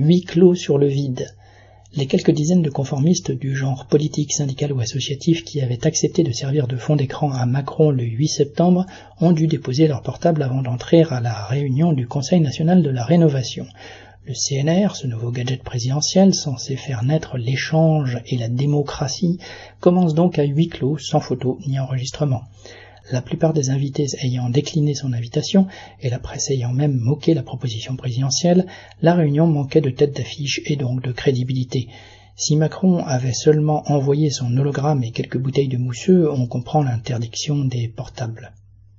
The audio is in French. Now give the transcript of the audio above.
huis clos sur le vide. Les quelques dizaines de conformistes du genre politique, syndical ou associatif qui avaient accepté de servir de fond d'écran à Macron le 8 septembre ont dû déposer leur portable avant d'entrer à la réunion du Conseil national de la rénovation. Le CNR, ce nouveau gadget présidentiel censé faire naître l'échange et la démocratie, commence donc à huis clos, sans photo ni enregistrement la plupart des invités ayant décliné son invitation, et la presse ayant même moqué la proposition présidentielle, la réunion manquait de tête d'affiche et donc de crédibilité. Si Macron avait seulement envoyé son hologramme et quelques bouteilles de mousseux, on comprend l'interdiction des portables.